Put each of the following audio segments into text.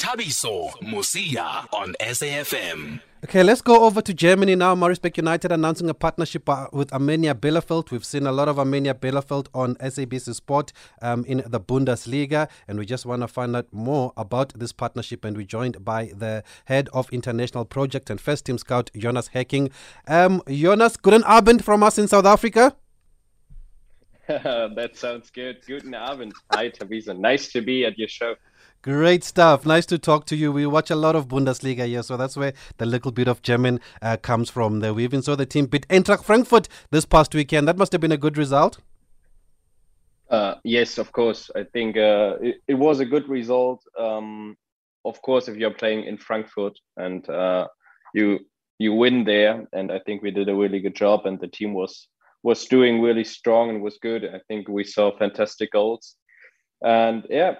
Thabiso Mosia on SAFM. Okay, let's go over to Germany now. Maritzburg United announcing a partnership uh, with Arminia Bielefeld. We've seen a lot of Arminia Bielefeld on SABC Sport um, in the Bundesliga, and we just want to find out more about this partnership. And we're joined by the head of international project and first team scout, Jonas Hecking. Um, Jonas, guten Abend from us in South Africa. that sounds good. Guten Abend. Hi, Thabiso. Nice to be at your show. Great stuff. Nice to talk to you. We watch a lot of Bundesliga here, so that's where the little bit of German uh, comes from. There, we even saw the team beat Eintracht Frankfurt this past weekend. That must have been a good result. Uh, yes, of course. I think uh, it, it, was a good result. Um, of course, if you're playing in Frankfurt and uh, you you win there, and I think we did a really good job, and the team was was doing really strong and was good. I think we saw fantastic goals, and yeah,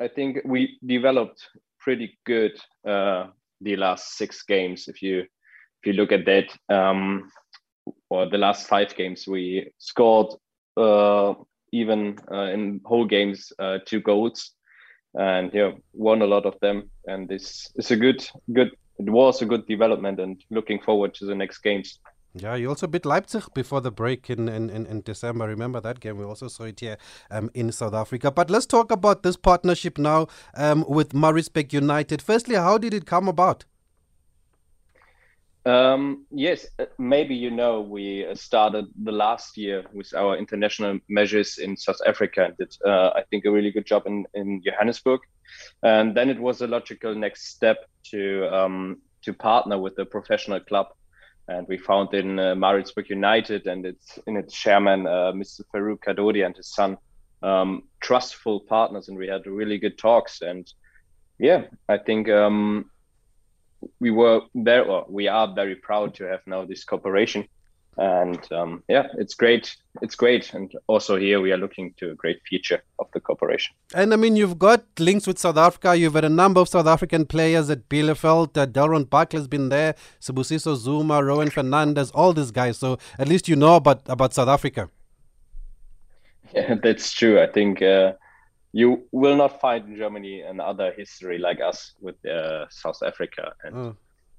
I think we developed pretty good uh, the last six games. If you if you look at that, um, or the last five games, we scored uh, even uh, in whole games uh, two goals, and yeah, won a lot of them. And this is a good good. It was a good development, and looking forward to the next games. Yeah, you also beat Leipzig before the break in, in, in, December. Remember that game? We also saw it here um, in South Africa. But let's talk about this partnership now um, with Maritzburg United. Firstly, how did it come about? Um, yes, uh, maybe you know we uh, started the last year with our international measures in South Africa and did, uh, I think, a really good job in, in Johannesburg. And then it was a logical next step to um, to partner with a professional club and we found in uh, Maritzburg United and its in its chairman, uh, Mr. Farook Kadodia and his son, um, trustful partners, and we had really good talks. And yeah, I think um, we were there. Well, we are very proud to have now this cooperation and um, yeah, it's great. It's great, and also here we are looking to a great future of the cooperation. And I mean, you've got links with South Africa. You've had a number of South African players at Bielefeld. Uh, Delron Buckley's been there. Sibusiso Zuma, Rowen Fernandez, all these guys. So at least you know about about South Africa. Yeah, that's true. I think. Uh, you will not find in Germany another history like us with uh, South Africa, and oh.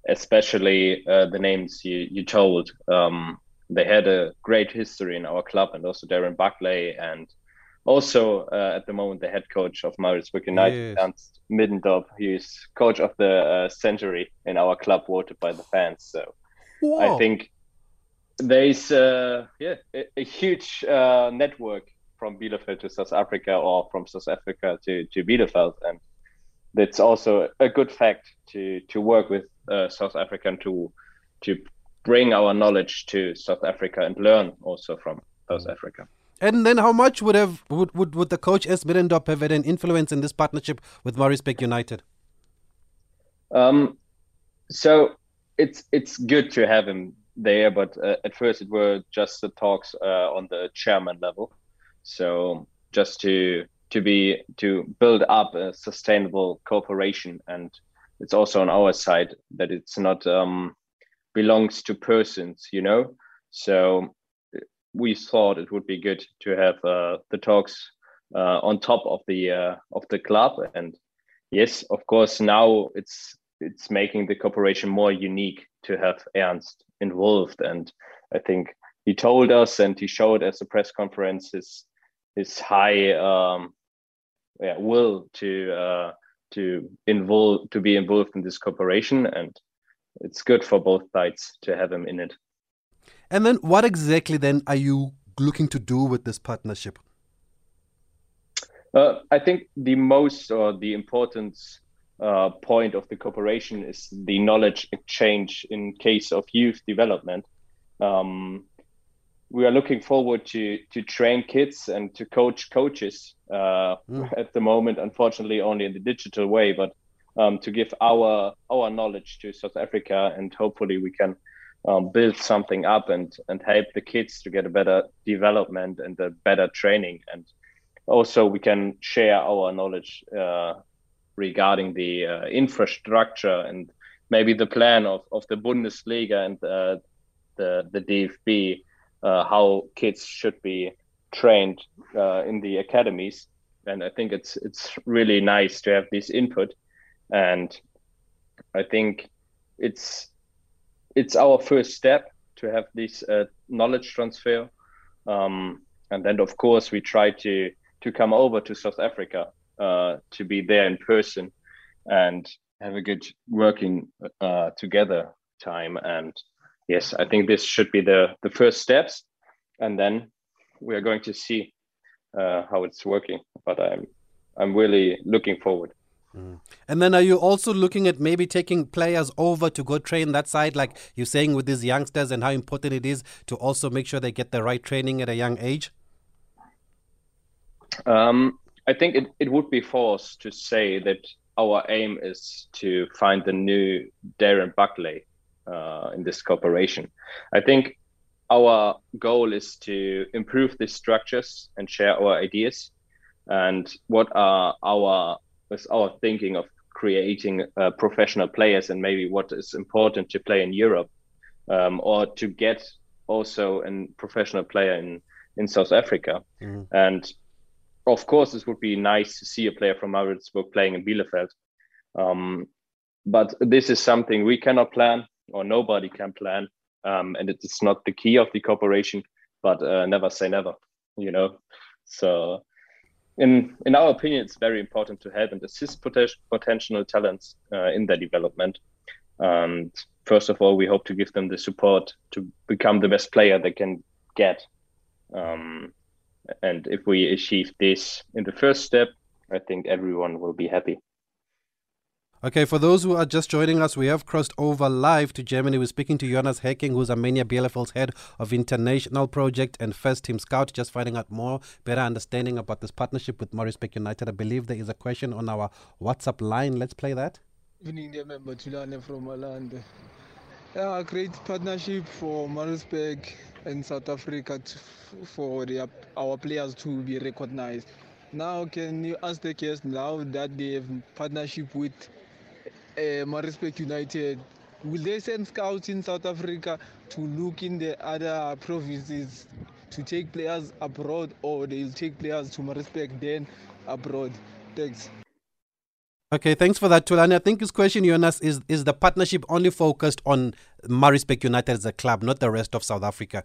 especially uh, the names you you told. Um, they had a great history in our club, and also Darren Buckley, and also uh, at the moment the head coach of Maritzburg United, yes. Ernst Middendorp. He's coach of the uh, century in our club, voted by the fans. So. I think there's uh, yeah a, a huge uh, network from Bielefeld to South Africa or from South Africa to to Bielefeld, and that's also a good fact to to work with uh, South Africa and to to bring our knowledge to South Africa and learn also from South Africa. And then, how much would have would would, would the coach S. Middendorp have had an influence in this partnership with Maritzburg United? Um, so it's it's good to have him there, but uh, at first it were just the talks uh, on the chairman level. So just to to be to build up a sustainable cooperation, and it's also on our side that it's not um, belongs to persons, you know. So we thought it would be good to have uh, the talks uh, on top of the uh, of the club, and yes, of course, now it's it's making the cooperation more unique to have Ernst involved, and I think he told us and he showed at the press conference his his high um, yeah, will to uh, to involve to be involved in this cooperation and it's good for both sides to have him in it. And then, what exactly then are you looking to do with this partnership? Uh, I think the most or the important uh, point of the cooperation is the knowledge exchange in case of youth development. Um, we are looking forward to to train kids and to coach coaches uh, mm. at the moment. Unfortunately, only in the digital way, but um, to give our our knowledge to South Africa, and hopefully we can um, build something up and and help the kids to get a better development and a better training, and also we can share our knowledge uh, regarding the uh, infrastructure and maybe the plan of, of the Bundesliga and uh, the the DFB, uh, how kids should be trained uh, in the academies. And I think it's it's really nice to have this input and I think it's it's our first step to have this uh, knowledge transfer, um, and then of course we try to to come over to South Africa uh, to be there in person and have a good working uh, together time. And yes, I think this should be the the first steps, and then we are going to see uh, how it's working. But I'm I'm really looking forward. Mm. And then are you also looking at maybe taking players over to go train that side, like you're saying with these youngsters, and how important it is to also make sure they get the right training at a young age? Um, I think it, it would be false to say that our aim is to find the new Darren Buckley uh, in this cooperation. I think our goal is to improve the structures and share our ideas and what are our is our thinking of creating uh, professional players and maybe what is important to play in Europe um, or to get also a professional player in in South Africa. Mm. And of course, this would be nice to see a player from Maritzburg playing in Bielefeld. Um, but this is something we cannot plan or nobody can plan. Um, and it is not the key of the cooperation, but uh, never say never, you know? So in in our opinion, it's very important to help and assist potential potential talents uh, in their development. And first of all, we hope to give them the support to become the best player they can get. Um, and if we achieve this in the first step, I think everyone will be happy. Okay, for those who are just joining us, we have crossed over live to Germany. We're speaking to Jonas Hecking, who's Arminia Bielefeld's head of international project and first team scout, just finding out more, better understanding about this partnership with Maritzburg United. I believe there is a question on our WhatsApp line. Let's play that. Evening, dear member Tulani from Orlando. Yeah, great partnership for Maritzburg and South Africa to, for the, our players to be recognized. Now, can you ask the guest now that they have partnership with uh, Maritzburg United, will they send scouts in South Africa to look in the other provinces to take players abroad, or they'll take players to Maritzburg then abroad? Thanks. Okay, thanks for that, Tulani. I think his question, Jonas, is is the partnership only focused on Maritzburg United as a club, not the rest of South Africa?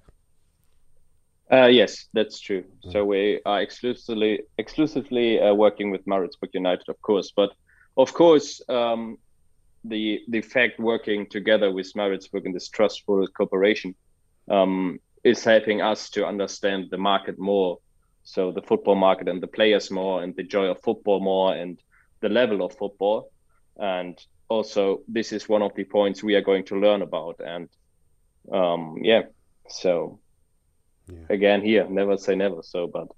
Uh, yes, that's true. Mm. So we are exclusively exclusively uh, working with Maritzburg United, of course. But of course, um, the the fact working together with Maritzburg in this trustful cooperation um, is helping us to understand the market more, so the football market and the players more, and the joy of football more, and the level of football, and also this is one of the points we are going to learn about, and um, yeah, so yeah. again here, never say never. So, but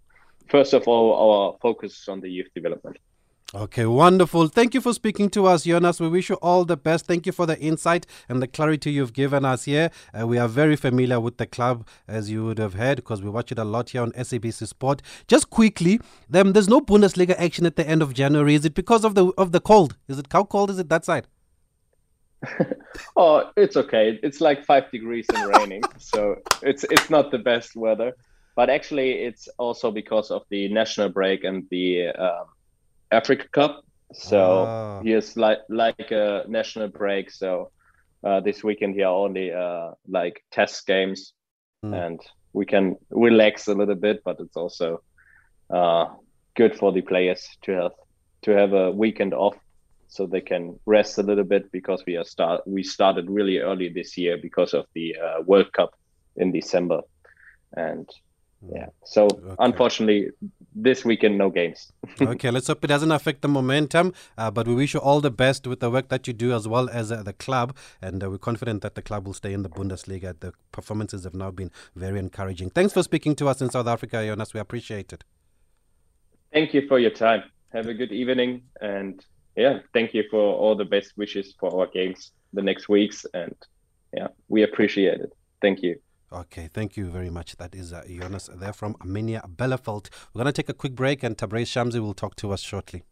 first of all, our focus is on the youth development. Okay, wonderful. Thank you for speaking to us, Jonas. We wish you all the best. Thank you for the insight and the clarity you've given us here. Uh, we are very familiar with the club, as you would have heard, because we watch it a lot here on SABC Sport. Just quickly, um, there's no Bundesliga action at the end of January. Is it because of the of the cold? Is it how cold is it that side? oh, it's okay. It's like five degrees and raining, so it's it's not the best weather. But actually, it's also because of the national break and the. Um, Africa Cup. So oh. he is like like a national break. So uh, this weekend here only uh, like test games, mm. and we can relax a little bit. But it's also uh, good for the players to have to have a weekend off, so they can rest a little bit because we are start we started really early this year because of the uh, World Cup in December, and yeah. So okay. unfortunately, this weekend no games. okay, let's hope it doesn't affect the momentum. Uh, but we wish you all the best with the work that you do as well as uh, the club, and uh, we're confident that the club will stay in the Bundesliga. The performances have now been very encouraging. Thanks for speaking to us in South Africa, Jonas. We appreciate it. Thank you for your time. Have a good evening, and yeah, thank you for all the best wishes for our games the next weeks, and yeah, we appreciate it. Thank you. Okay, thank you very much. That is uh, Jonas there from Arminia Bielefeld. We're going to take a quick break and Tabraiz Shamsi will talk to us shortly.